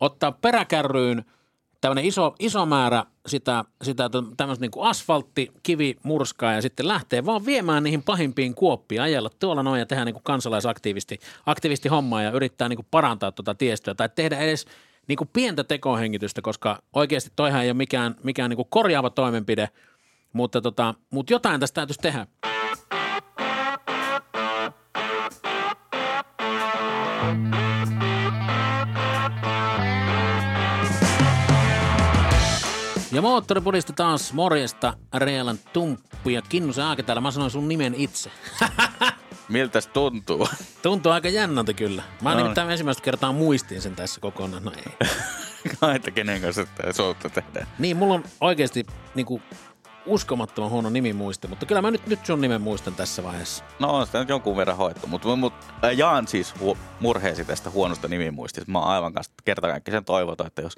ottaa peräkärryyn tämmöinen iso, iso määrä sitä, sitä tämmöistä niin asfaltti, kivi, murskaa ja sitten lähtee vaan viemään niihin pahimpiin kuoppiin, ajella tuolla noin ja tehdä niin kuin kansalaisaktiivisti aktivisti hommaa ja yrittää niin parantaa tuota tiestöä tai tehdä edes niin pientä tekohengitystä, koska oikeasti toihan ei ole mikään, mikään niin korjaava toimenpide, mutta, tota, mutta jotain tästä täytyisi tehdä. Ja moottoripodista taas morjesta, Reelan Tumppu ja Kinnusen Aake täällä. Mä sanoin sun nimen itse. Miltä se tuntuu? Tuntuu aika jännältä kyllä. Mä no. nimittäin ensimmäistä kertaa muistin sen tässä kokonaan. No ei. että kenen kanssa tämä soutta tehdään. Niin, mulla on oikeasti niin kuin, uskomattoman huono nimi muisti, mutta kyllä mä nyt, nyt sun nimen muistan tässä vaiheessa. No on sitä nyt jonkun verran hoettu, mutta, mutta jaan siis hu- murheesi tästä huonosta nimimuistista. Mä oon aivan kanssa kertakaikkisen toivota, että jos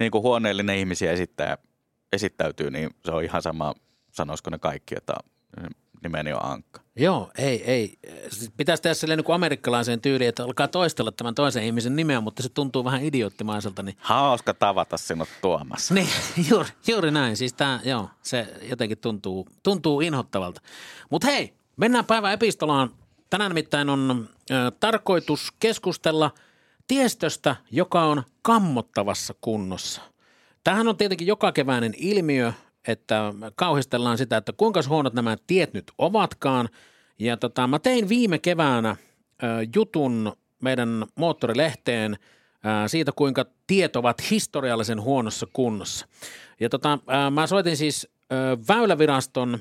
niin kuin huoneellinen ihmisiä esittää, esittäytyy, niin se on ihan sama, sanoisiko ne kaikki, että nimeni on Ankka. Joo, ei, ei. Pitäisi tehdä silleen niin amerikkalaiseen tyyliin, että alkaa toistella tämän toisen ihmisen nimeä, mutta se tuntuu vähän idioottimaiselta. Niin... Hauska tavata sinut Tuomas. Niin, juuri, juuri näin. Siis tämä, joo, se jotenkin tuntuu, tuntuu inhottavalta. Mutta hei, mennään päivän epistolaan. Tänään nimittäin on ö, tarkoitus keskustella tiestöstä, joka on kammottavassa kunnossa. Tähän on tietenkin joka keväinen ilmiö, että kauhistellaan sitä, että kuinka huonot nämä tiet nyt ovatkaan. Ja tota, mä tein viime keväänä jutun meidän moottorilehteen siitä, kuinka tiet ovat historiallisen huonossa kunnossa. Ja tota, mä soitin siis Väyläviraston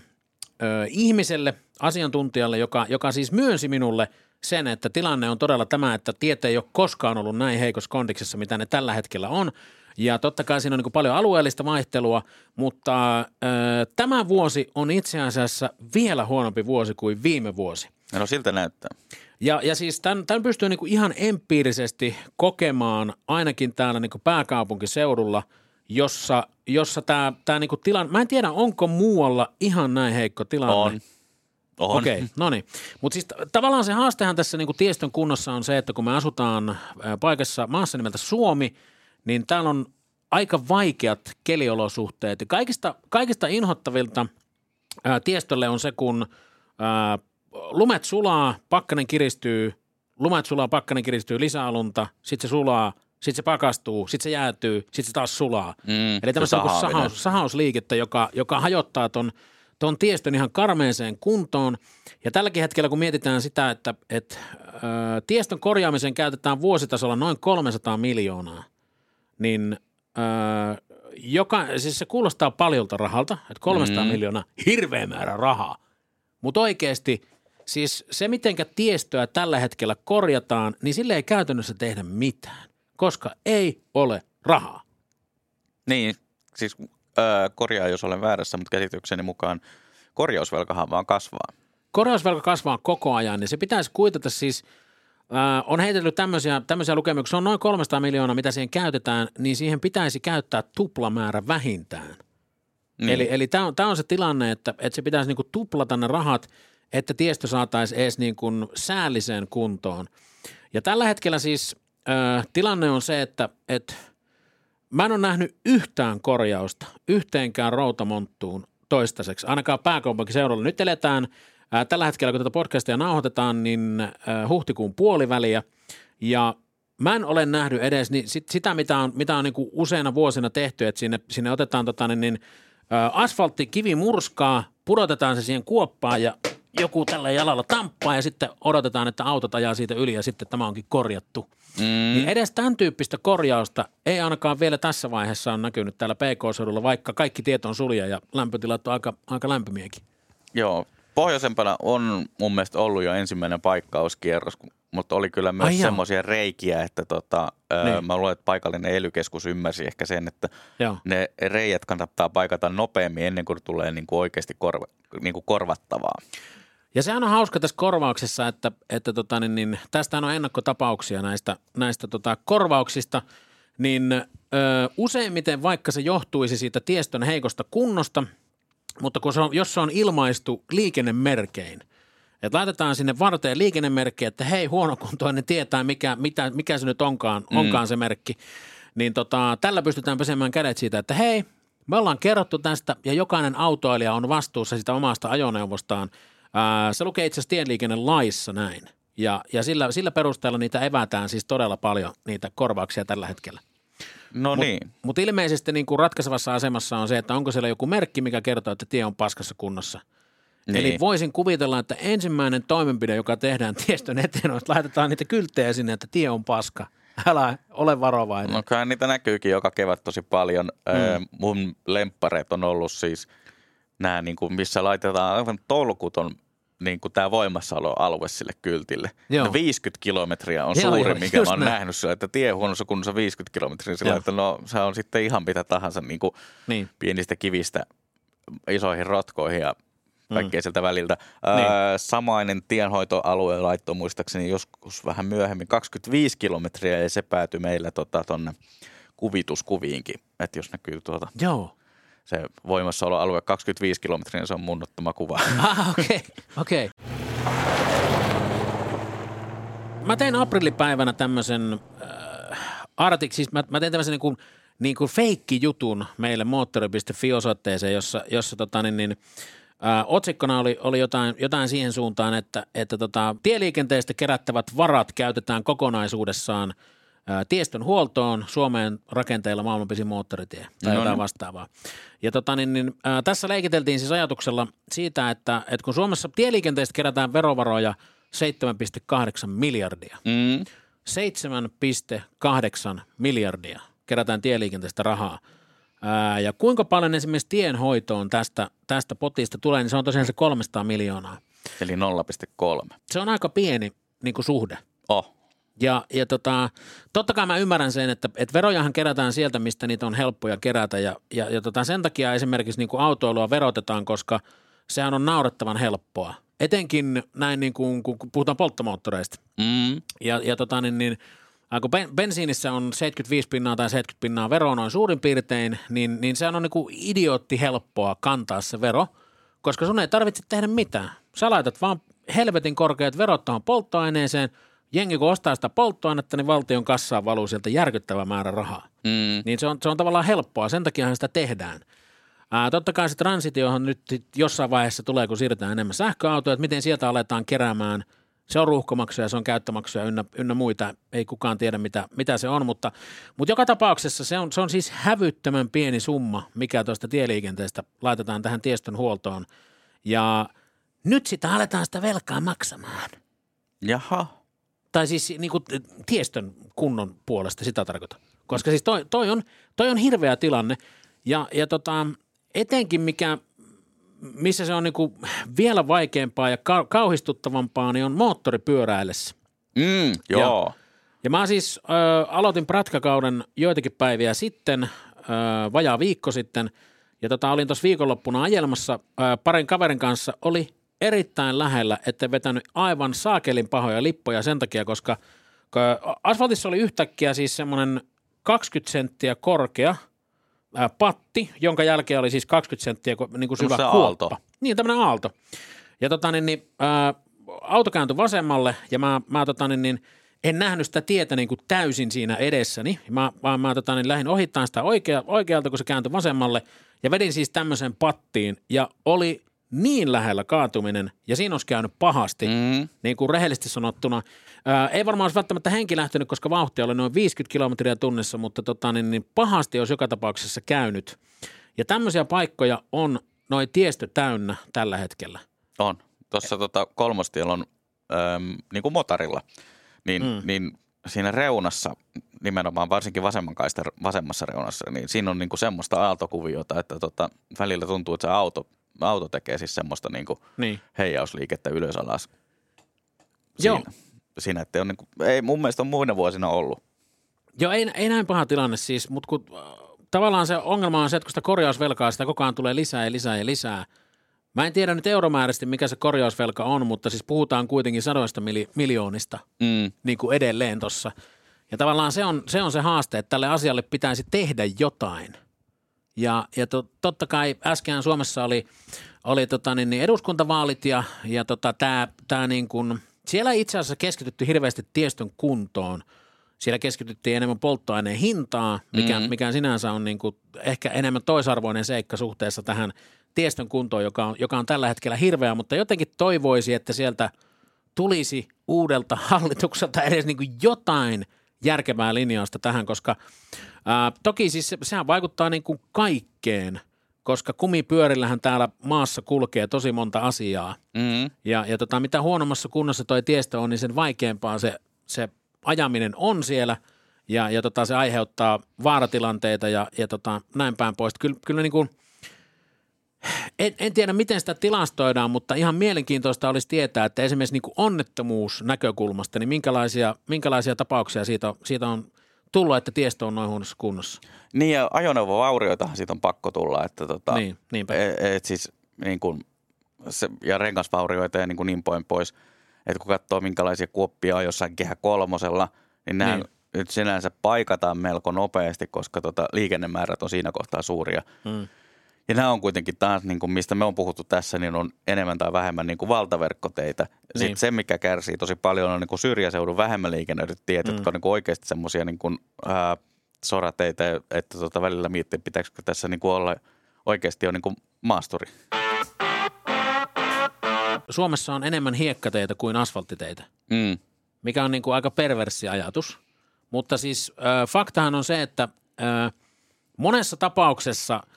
ihmiselle, asiantuntijalle, joka, joka siis myönsi minulle sen, että tilanne on todella tämä, että tiet ei ole koskaan ollut näin heikossa kondiksessa, mitä ne tällä hetkellä on – ja totta kai siinä on niin paljon alueellista vaihtelua, mutta äh, tämä vuosi on itse asiassa vielä huonompi vuosi kuin viime vuosi. No siltä näyttää. Ja, ja siis tämän, tämän pystyy niin ihan empiirisesti kokemaan ainakin täällä niin pääkaupunkiseudulla, jossa, jossa tämä, tämä niin tilanne, mä en tiedä onko muualla ihan näin heikko tilanne. On. On. Okei, okay, no niin. Mutta siis tavallaan se haastehan tässä niin tiestön kunnossa on se, että kun me asutaan paikassa maassa nimeltä Suomi – niin täällä on aika vaikeat keliolosuhteet. Ja kaikista, kaikista inhottavilta ää, tiestölle on se, kun ää, lumet sulaa, pakkanen kiristyy, lumet sulaa, pakkanen kiristyy, lisäalunta, sitten se sulaa, sitten se pakastuu, sitten se jäätyy, sitten se taas sulaa. Mm, Eli tämmöistä on sahaus, sahausliikettä, joka, joka hajottaa ton, ton tiestön ihan karmeeseen kuntoon. Ja tälläkin hetkellä, kun mietitään sitä, että, että ää, tiestön korjaamiseen käytetään vuositasolla noin 300 miljoonaa – niin öö, joka, siis se kuulostaa paljolta rahalta, että 300 mm. miljoonaa, hirveä määrä rahaa. Mutta oikeasti siis se, mitenkä tiestöä tällä hetkellä korjataan, niin sille ei käytännössä tehdä mitään, koska ei ole rahaa. Niin, siis öö, korjaa, jos olen väärässä, mutta käsitykseni mukaan korjausvelkahan vaan kasvaa. Korjausvelka kasvaa koko ajan, niin se pitäisi kuitata siis – Äh, on heitellyt tämmöisiä, tämmöisiä lukemia, se on noin 300 miljoonaa, mitä siihen käytetään, niin siihen pitäisi käyttää tuplamäärä vähintään. Mm. Eli, eli tämä on, on se tilanne, että, että se pitäisi niinku tuplata ne rahat, että tiestö saataisiin edes niinku säälliseen kuntoon. Ja tällä hetkellä siis äh, tilanne on se, että, että mä en ole nähnyt yhtään korjausta yhteenkään routamonttuun toistaiseksi, ainakaan pääkaupunkiseudulla. Nyt eletään – Tällä hetkellä, kun tätä podcastia nauhoitetaan, niin huhtikuun puoliväliä ja mä en ole nähnyt edes niin sit, sitä, mitä on, mitä on niin kuin useina vuosina tehty, että sinne, sinne otetaan tota, niin, niin, asfaltti, kivi murskaa, pudotetaan se siihen kuoppaan ja joku tällä jalalla tamppaa ja sitten odotetaan, että autot ajaa siitä yli ja sitten tämä onkin korjattu. Mm. Niin edes tämän tyyppistä korjausta ei ainakaan vielä tässä vaiheessa on näkynyt täällä PK-seudulla, vaikka kaikki tiet on sulja ja lämpötilat on aika, aika lämpimiäkin. Joo, pohjoisempana on mun mielestä ollut jo ensimmäinen paikkauskierros, mutta oli kyllä myös semmoisia reikiä, että tota, niin. mä luulen, että paikallinen elykeskus ymmärsi ehkä sen, että Joo. ne reijät kannattaa paikata nopeammin ennen kuin tulee niin kuin oikeasti korva, niin kuin korvattavaa. Ja sehän on hauska tässä korvauksessa, että, että tota, niin, niin, tästä on ennakkotapauksia näistä, näistä tota, korvauksista, niin ö, useimmiten vaikka se johtuisi siitä tiestön heikosta kunnosta – mutta kun se on, jos se on ilmaistu liikennemerkein, että laitetaan sinne varteen liikennemerkki, että hei huonokuntoinen tietää mikä, mitä, mikä se nyt onkaan, mm. onkaan se merkki, niin tota, tällä pystytään pesemään kädet siitä, että hei, me ollaan kerrottu tästä ja jokainen autoilija on vastuussa sitä omasta ajoneuvostaan. Ää, se lukee itse asiassa tieliikennelaissa näin. Ja, ja sillä, sillä perusteella niitä evätään siis todella paljon, niitä korvauksia tällä hetkellä. No mut, niin. Mutta ilmeisesti niin kuin ratkaisevassa asemassa on se, että onko siellä joku merkki, mikä kertoo, että tie on paskassa kunnossa. Niin. Eli voisin kuvitella, että ensimmäinen toimenpide, joka tehdään tiestön eteen, on, että laitetaan niitä kylttejä sinne, että tie on paska. Älä ole varovainen. No kyllä niitä näkyykin joka kevät tosi paljon. Mm. mun lemppareet on ollut siis nämä, niin kuin, missä laitetaan aivan tolkuton niin kuin tämä voimassaoloalue sille kyltille. Joo. 50 kilometriä on joo, suuri, joo, mikä mä oon näin. nähnyt sillä, että tie huonossa kunnossa 50 kilometriä. Sillä, että no se on sitten ihan mitä tahansa niin kuin niin. pienistä kivistä isoihin rotkoihin ja kaikkea mm. sieltä väliltä. Niin. Öö, samainen tienhoitoalue laittoi muistaakseni joskus vähän myöhemmin 25 kilometriä ja se päätyi meillä tuonne tota, kuvituskuviinkin, että jos näkyy tuota. Joo se voimassaoloalue 25 kilometriä, niin se on mun ottama kuva. Ah, okei, okay, okei. Okay. Mä tein aprillipäivänä tämmöisen äh, artik, siis mä, mä tein tämmöisen niin kuin, niin kuin feikki-jutun meille moottori.fi-osoitteeseen, jossa, jossa tota, niin, niin, äh, otsikkona oli, oli jotain, jotain siihen suuntaan, että, että tota, tieliikenteestä kerättävät varat käytetään kokonaisuudessaan – tiestön huoltoon Suomeen rakenteilla maailman pisin moottoritie tai no, jotain niin. vastaavaa. Ja tota, niin, niin, ää, tässä leikiteltiin siis ajatuksella siitä, että, että kun Suomessa tieliikenteestä kerätään verovaroja 7,8 miljardia, mm. 7,8 miljardia kerätään tieliikenteestä rahaa. Ää, ja kuinka paljon esimerkiksi tienhoitoon tästä, tästä potista tulee, niin se on tosiaan se 300 miljoonaa. Eli 0,3. Se on aika pieni niin kuin suhde. Oh. Ja, ja tota, totta kai mä ymmärrän sen, että, että verojahan kerätään sieltä, mistä niitä on helppoja kerätä ja, ja, ja tota, sen takia esimerkiksi niin kuin autoilua verotetaan, koska sehän on naurettavan helppoa. Etenkin näin niin kuin, kun puhutaan polttomoottoreista. Mm. Ja, ja tota, niin, niin, kun bensiinissä on 75 pinnaa tai 70 pinnaa veroa noin suurin piirtein, niin, niin se on niin kuin idiootti helppoa kantaa se vero, koska sun ei tarvitse tehdä mitään. Sä laitat vaan helvetin korkeat verot tuohon polttoaineeseen – jengi kun ostaa sitä polttoainetta, niin valtion kassaan valuu sieltä järkyttävä määrä rahaa. Mm. Niin se on, se on tavallaan helppoa, sen takia sitä tehdään. Ää, totta kai se transitiohan nyt jossain vaiheessa tulee, kun siirretään enemmän sähköautoja, että miten sieltä aletaan keräämään. Se on ruuhkomaksuja, se on käyttömaksuja ynnä, ynnä muita. Ei kukaan tiedä, mitä, mitä se on, mutta, mutta joka tapauksessa se on, se on siis hävyttömän pieni summa, mikä tuosta tieliikenteestä laitetaan tähän tiestön huoltoon. Ja nyt sitä aletaan sitä velkaa maksamaan. Jaha. Tai siis niin kuin, tiestön kunnon puolesta sitä tarkoitan. Koska siis toi, toi, on, toi on hirveä tilanne ja, ja tota, etenkin mikä, missä se on niin kuin vielä vaikeampaa ja ka- kauhistuttavampaa, niin on moottoripyöräillessä. Mm, joo. Ja, ja mä siis ö, aloitin pratkakauden joitakin päiviä sitten, ö, vajaa viikko sitten, ja tota, olin tuossa viikonloppuna ajelmassa ö, parin kaverin kanssa, oli erittäin lähellä, että vetänyt aivan saakelin pahoja lippoja sen takia, koska asfaltissa oli yhtäkkiä siis semmoinen 20 senttiä korkea ää, patti, jonka jälkeen oli siis 20 senttiä niin kuin syvä kuoppa. aalto. Niin, tämmöinen aalto. Ja tota niin, niin ää, auto kääntyi vasemmalle ja mä, mä tota niin, niin en nähnyt sitä tietä niin kuin täysin siinä edessäni, mä, vaan mä tota, niin lähdin ohittain sitä oikea, oikealta, kun se kääntyi vasemmalle ja vedin siis tämmöisen pattiin ja oli niin lähellä kaatuminen, ja siinä olisi käynyt pahasti, mm. niin kuin rehellisesti sanottuna. Ää, ei varmaan olisi välttämättä henki lähtenyt, koska vauhtia oli noin 50 kilometriä tunnissa, mutta tota, niin, niin pahasti olisi joka tapauksessa käynyt. Ja tämmöisiä paikkoja on noin tiestö täynnä tällä hetkellä. On. Tuossa tota, kolmostiellä on äm, niin kuin motarilla, niin, mm. niin siinä reunassa, nimenomaan varsinkin vasemman kaista vasemmassa reunassa, niin siinä on niin kuin semmoista aaltokuviota, että tota, välillä tuntuu, että se auto auto tekee siis semmoista niin kuin niin. heijausliikettä ylös alas. Siinä, Joo. Siinä, että on niin kuin, ei mun mielestä on muina vuosina ollut. Joo, ei, ei näin paha tilanne siis, mutta kun, äh, tavallaan se ongelma on se, että kun sitä korjausvelkaa sitä koko ajan tulee lisää ja lisää ja lisää. Mä en tiedä nyt euromääräisesti, mikä se korjausvelka on, mutta siis puhutaan kuitenkin sadoista mili- miljoonista mm. niin kuin edelleen tuossa. Ja tavallaan se on, se on se haaste, että tälle asialle pitäisi tehdä jotain – ja, ja to, totta kai äsken Suomessa oli, oli tota, niin, niin eduskuntavaalit ja, ja tota, tää, tää niin kun, siellä itse asiassa keskitytty hirveästi tiestön kuntoon. Siellä keskityttiin enemmän polttoaineen hintaa, mikä, mm-hmm. mikä sinänsä on niin kuin ehkä enemmän toisarvoinen seikka suhteessa tähän tiestön kuntoon, joka on, joka on tällä hetkellä hirveä, mutta jotenkin toivoisi, että sieltä tulisi uudelta hallitukselta edes niin kuin jotain järkevää linjausta tähän, koska ää, toki siis se, sehän vaikuttaa niin kuin kaikkeen – koska kumipyörillähän täällä maassa kulkee tosi monta asiaa. Mm. Ja, ja tota, mitä huonommassa kunnossa toi tiestö on, niin sen vaikeampaa se, se ajaminen on siellä ja, ja tota, se aiheuttaa vaaratilanteita ja, ja tota, näin päin pois. Kyllä, kyllä niin kuin, en, en tiedä, miten sitä tilastoidaan, mutta ihan mielenkiintoista olisi tietää, että esimerkiksi niin onnettomuusnäkökulmasta, niin minkälaisia, minkälaisia tapauksia siitä, siitä on tullut, että tiestö on noin huonossa kunnossa. Niin ja ajoneuvovaurioitahan siitä on pakko tulla. Että tota, niin, niinpä. Et, et siis niin kuin, se, ja rengasvaurioita ja niin, kuin niin poin pois. Että kun katsoo minkälaisia kuoppia on jossain kehä kolmosella, niin nämä niin. nyt sinänsä paikataan melko nopeasti, koska tota, liikennemäärät on siinä kohtaa suuria. Hmm. Ja nämä on kuitenkin taas, niin kuin mistä me on puhuttu tässä, niin on enemmän tai vähemmän niin kuin valtaverkkoteitä. Niin. Sitten se, mikä kärsii tosi paljon, on niin kuin syrjäseudun vähemmän liikennöidyt tiet, mm. jotka on niin kuin oikeasti semmoisia niin kuin, ää, sorateitä, että tota välillä miettii, pitäisikö tässä niin kuin olla oikeasti on niin kuin maasturi. Suomessa on enemmän hiekkateitä kuin asfalttiteitä, mm. mikä on niin kuin aika perverssi ajatus. Mutta siis äh, faktahan on se, että äh, monessa tapauksessa –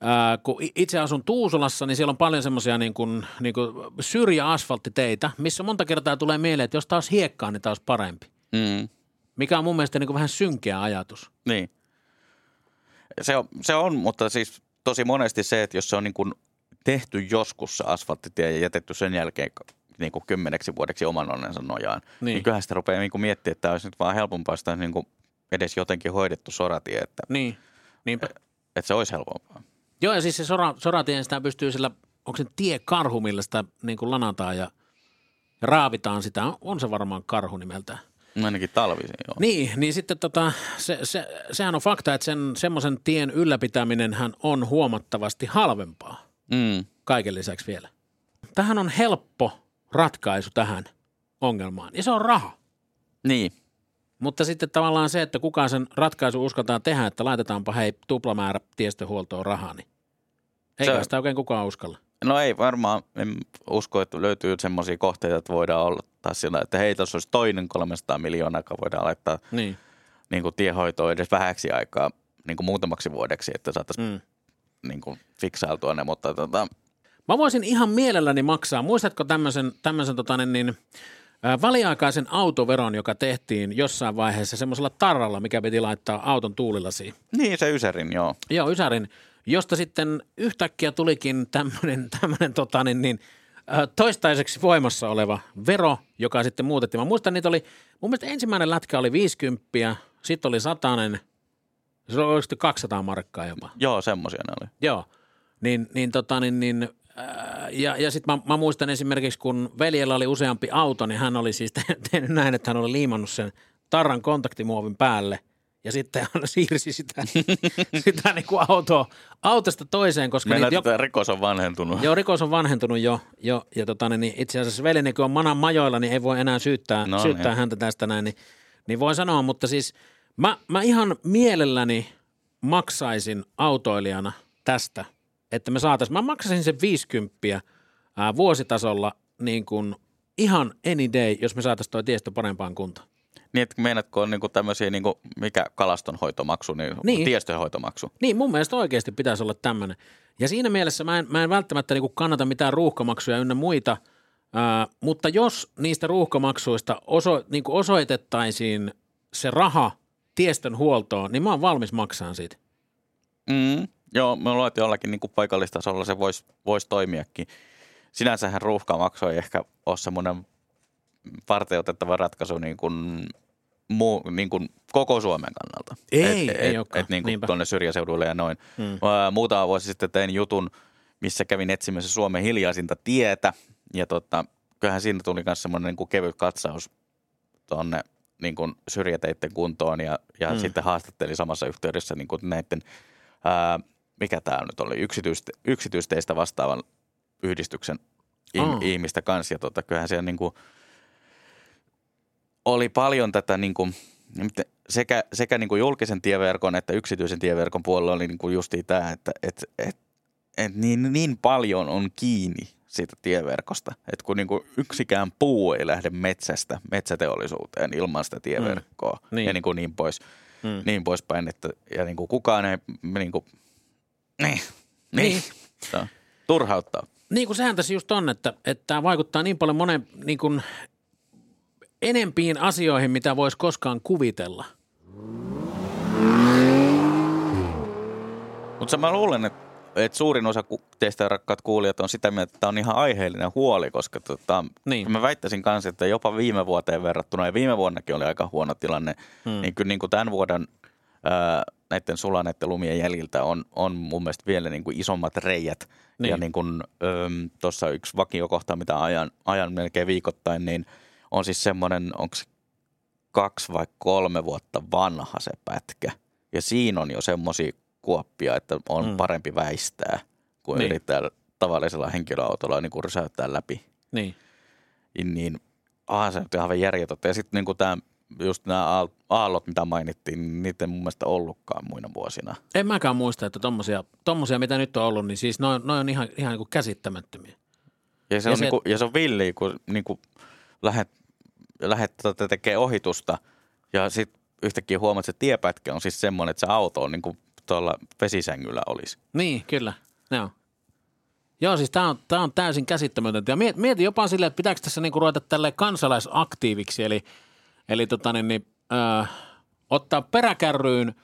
Ää, kun itse asun Tuusulassa, niin siellä on paljon semmoisia niin kuin, niin kuin syrjäasfalttiteitä, missä monta kertaa tulee mieleen, että jos taas hiekkaa, niin taas parempi. Mm. Mikä on mun mielestä niin kuin vähän synkeä ajatus. Niin. Se on, se on, mutta siis tosi monesti se, että jos se on niin kuin tehty joskus se asfalttitie ja jätetty sen jälkeen niin kuin kymmeneksi vuodeksi oman onnensa nojaan, niin, niin kyllähän sitä rupeaa niin kuin miettimään, että olisi nyt vaan helpompaa sitä niin kuin edes jotenkin hoidettu soratie. Että, niin, niinpä. Että se olisi helpompaa. Joo, ja siis se sora, soratien sitä pystyy sillä, onko se tiekarhu, millä sitä niin kuin lanataan ja, raavitaan sitä. On se varmaan karhu nimeltä. No ainakin talvisin, joo. Niin, niin sitten tota, se, se, sehän on fakta, että sen semmoisen tien ylläpitäminen on huomattavasti halvempaa. Mm. Kaiken lisäksi vielä. Tähän on helppo ratkaisu tähän ongelmaan, ja se on raha. Niin. Mutta sitten tavallaan se, että kukaan sen ratkaisu uskataan tehdä, että laitetaanpa hei tuplamäärä tiestöhuoltoon rahaa, niin eikä se, sitä oikein kukaan uskalla. No ei varmaan, en usko, että löytyy semmoisia kohteita, että voidaan olla taas sillä, että hei, tuossa olisi toinen 300 miljoonaa, joka voidaan laittaa niin. Niin kuin tiehoitoon edes vähäksi aikaa, niin kuin muutamaksi vuodeksi, että saataisiin mm. niin kuin fiksailtua ne, mutta tota... Mä voisin ihan mielelläni maksaa, muistatko tämmöisen, tämmöisen tota, niin, niin väliaikaisen autoveron, joka tehtiin jossain vaiheessa semmoisella tarralla, mikä piti laittaa auton tuulillasiin. Niin, se Ysärin, joo. Joo, Ysärin, josta sitten yhtäkkiä tulikin tämmöinen, tämmöinen tota, niin, niin, toistaiseksi voimassa oleva vero, joka sitten muutettiin. Mä muistan, niitä oli, mun mielestä ensimmäinen lätkä oli 50, sitten oli satanen, se oli 200 markkaa jopa. Joo, semmoisia ne oli. Joo, niin, niin, tota, niin, niin ja, ja sitten mä, mä, muistan esimerkiksi, kun veljellä oli useampi auto, niin hän oli siis tehnyt näin, että hän oli liimannut sen tarran kontaktimuovin päälle ja sitten hän siirsi sitä, sitä niin kuin autoa, autosta toiseen. Koska Meillä jo, rikos on vanhentunut. Joo, rikos on vanhentunut jo. jo ja tota, niin itse asiassa veljeni, kun on manan majoilla, niin ei voi enää syyttää, no, syyttää niin. häntä tästä näin. Niin, niin voi sanoa, mutta siis mä, mä ihan mielelläni maksaisin autoilijana tästä – että me saataisiin, mä maksasin sen 50 ää, vuositasolla niin kuin ihan any day, jos me saataisiin tuo tiestö parempaan kuntoon. Niin, että meinaatko on niinku tämmöisiä, niinku, mikä kalastonhoitomaksu, niin, niin tiestöhoitomaksu? Niin, mun mielestä oikeasti pitäisi olla tämmöinen. Ja siinä mielessä mä en, mä en välttämättä niinku kannata mitään ruuhkamaksuja ynnä muita, ää, mutta jos niistä ruuhkamaksuista oso, niinku osoitettaisiin se raha tiestön huoltoon, niin mä oon valmis maksamaan siitä. Mm. Joo, me luulen, että jollakin niin paikallistasolla se voisi vois toimiakin. Sinänsähän ruuhkamaksu ei ehkä ole semmoinen varteutettava ratkaisu niin kuin, muu, niin kuin koko Suomen kannalta. Ei, et, ei et, et, niin kuin tuonne syrjäseuduille ja noin. Hmm. Muutama vuosi sitten tein jutun, missä kävin etsimässä Suomen hiljaisinta tietä. Ja tota, kyllähän siinä tuli myös semmoinen niin kuin kevyt katsaus tuonne niin kuin syrjäteiden kuntoon ja, ja hmm. sitten haastattelin samassa yhteydessä niin kuin näiden ää, mikä tämä nyt oli, yksityiste, yksityisteistä vastaavan yhdistyksen oh. ihmistä kanssa. Ja tota, kyllähän siellä niin kuin, oli paljon tätä niin kuin, sekä, sekä niin kuin julkisen tieverkon että yksityisen tieverkon puolella oli niin kuin justiin tämä, että et, et, et niin, niin paljon on kiinni siitä tieverkosta, että kun niin kuin yksikään puu ei lähde metsästä metsäteollisuuteen ilman sitä tieverkkoa mm. niin. ja niin, kuin niin, pois, mm. niin poispäin, että ja niin kuin kukaan ei niin kuin, niin, niin. niin. turhauttaa. Niin kuin sehän tässä just on, että, että tämä vaikuttaa niin paljon monen niin kuin enempiin asioihin, mitä voisi koskaan kuvitella. Mutta mä luulen, että että suurin osa teistä rakkaat kuulijat on sitä mieltä, että tämä on ihan aiheellinen huoli, koska tota, niin. mä väittäisin kanssa, että jopa viime vuoteen verrattuna, ja viime vuonnakin oli aika huono tilanne, hmm. niin kyllä niin kuin tämän vuoden näiden sulaneiden lumien jäljiltä on, on mun mielestä vielä niin kuin isommat reijät. Niin. Ja niin kuin tuossa yksi vakiokohta, mitä ajan, ajan melkein viikoittain, niin on siis semmoinen, onko se kaksi vai kolme vuotta vanha se pätkä. Ja siinä on jo semmoisia kuoppia, että on mm. parempi väistää kuin niin. yrittää tavallisella henkilöautolla niin kuin rysäyttää läpi. Niin. Niin, aha, se on ihan järjetöntä. Ja sitten niin tämä just nämä aallot, mitä mainittiin, niin niitä ei mun mielestä ollutkaan muina vuosina. En mäkään muista, että tommosia, tommosia mitä nyt on ollut, niin siis noin noi on ihan, ihan niin kuin käsittämättömiä. Ja se, ja on, se, niin kuin, ja se on villi, kun niin kuin lähet, lähet tota tekee ohitusta ja sitten yhtäkkiä huomaat, että se tiepätkä on siis semmoinen, että se auto on niin kuin tuolla vesisängyllä olisi. Niin, kyllä. Joo. Joo, siis tämä on, tää on täysin käsittämätöntä. Ja mietin jopa silleen, että pitääkö tässä niinku ruveta tälle kansalaisaktiiviksi, eli, eli tota niin, niin, äh, ottaa peräkärryyn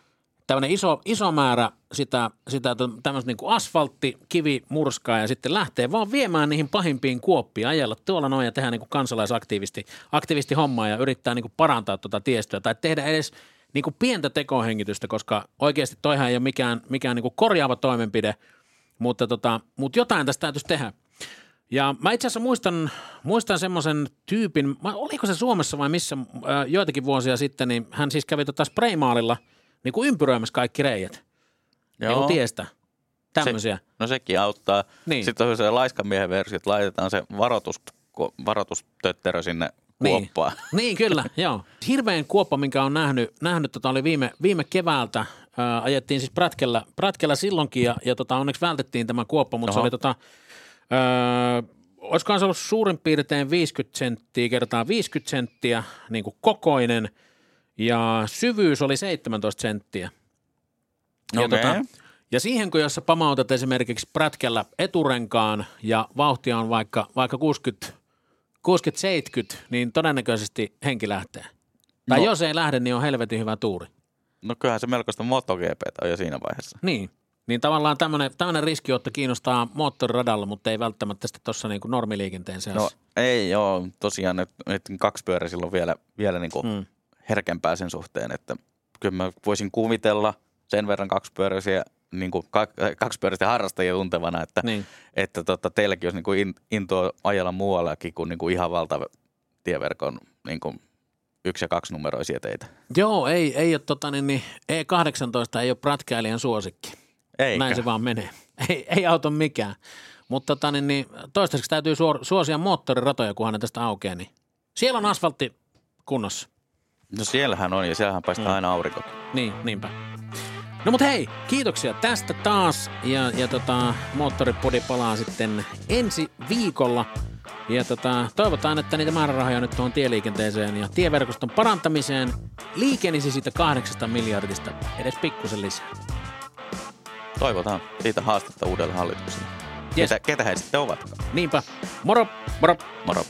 tämmöinen iso, iso määrä sitä, sitä tämmöistä niin asfaltti, kivi, murskaa ja sitten lähtee vaan viemään niihin pahimpiin kuoppiin, ajella tuolla noin ja tehdä niin kuin kansalaisaktivisti aktivisti hommaa ja yrittää niin parantaa tuota tiestöä tai tehdä edes – niin pientä tekohengitystä, koska oikeasti toihan ei ole mikään, mikään niin korjaava toimenpide, mutta, tota, mutta jotain tästä täytyisi tehdä. Ja mä itse asiassa muistan, muistan semmoisen tyypin, oliko se Suomessa vai missä joitakin vuosia sitten, niin hän siis kävi tota spraymaalilla niin kuin ympyröimässä kaikki reijät. Joo. Niin kuin tiestä. Tämmöisiä. Se, no sekin auttaa. Niin. Sitten on se laiskanmiehen versio, että laitetaan se varoitus, varoitustötterö sinne kuoppaa. Niin, niin kyllä, joo. Hirveän kuoppa, minkä on nähnyt, nähnyt tota oli viime, viime keväältä. Ää, ajettiin siis Prätkellä, Prätkellä silloinkin ja, ja tota, onneksi vältettiin tämä kuoppa, mutta Oho. se oli tota, ää, olisikohan se ollut suurin piirtein 50 senttiä kertaa 50 senttiä, niin kuin kokoinen, ja syvyys oli 17 senttiä. Ja, okay. tota, ja siihen, kun jos sä pamautat esimerkiksi prätkällä eturenkaan ja vauhtia on vaikka, vaikka 60 60-70, niin todennäköisesti henki lähtee. Tai no. jos ei lähde, niin on helvetin hyvä tuuri. No kyllähän se melkoista MotoGP on jo siinä vaiheessa. Niin, niin tavallaan tämmöinen, riskiotto kiinnostaa moottoriradalla, mutta ei välttämättä sitten tuossa niin normiliikenteen seassa. No ei joo, tosiaan nyt, nyt kaksipyöräisillä on vielä, vielä niin kuin hmm. herkempää sen suhteen, että kyllä mä voisin kuvitella sen verran kaksipyöräisiä niin kuin kaksipyöräisten harrastajia tuntevana, että, niin. että tota, teilläkin olisi niin kuin intoa ajella muuallakin kuin, niin kuin ihan valtava tieverkon niin kuin yksi- ja kaksi numeroisia teitä. Joo, ei, ei ole tota, niin, niin, E18 ei ole prätkäilijän suosikki. Eikä. Näin se vaan menee. Ei, ei auto mikään. Mutta tota, niin, niin, toistaiseksi täytyy suosia moottoriratoja, kunhan ne tästä aukeaa. Niin siellä on asfaltti kunnossa. No siellähän on ja siellähän paistaa mm. aina aurinko. Niin, niinpä. No mut hei, kiitoksia tästä taas ja, ja tota, Moottoripodi palaa sitten ensi viikolla. Ja tota, toivotaan, että niitä määrärahoja nyt tuohon tieliikenteeseen ja tieverkoston parantamiseen liikenisi siitä kahdeksasta miljardista edes pikkusen lisää. Toivotaan siitä haastetta uudelle hallitukselle. Yes. Ketä, ketä he sitten ovatkaan. Niinpä. Moro, moro. Moro.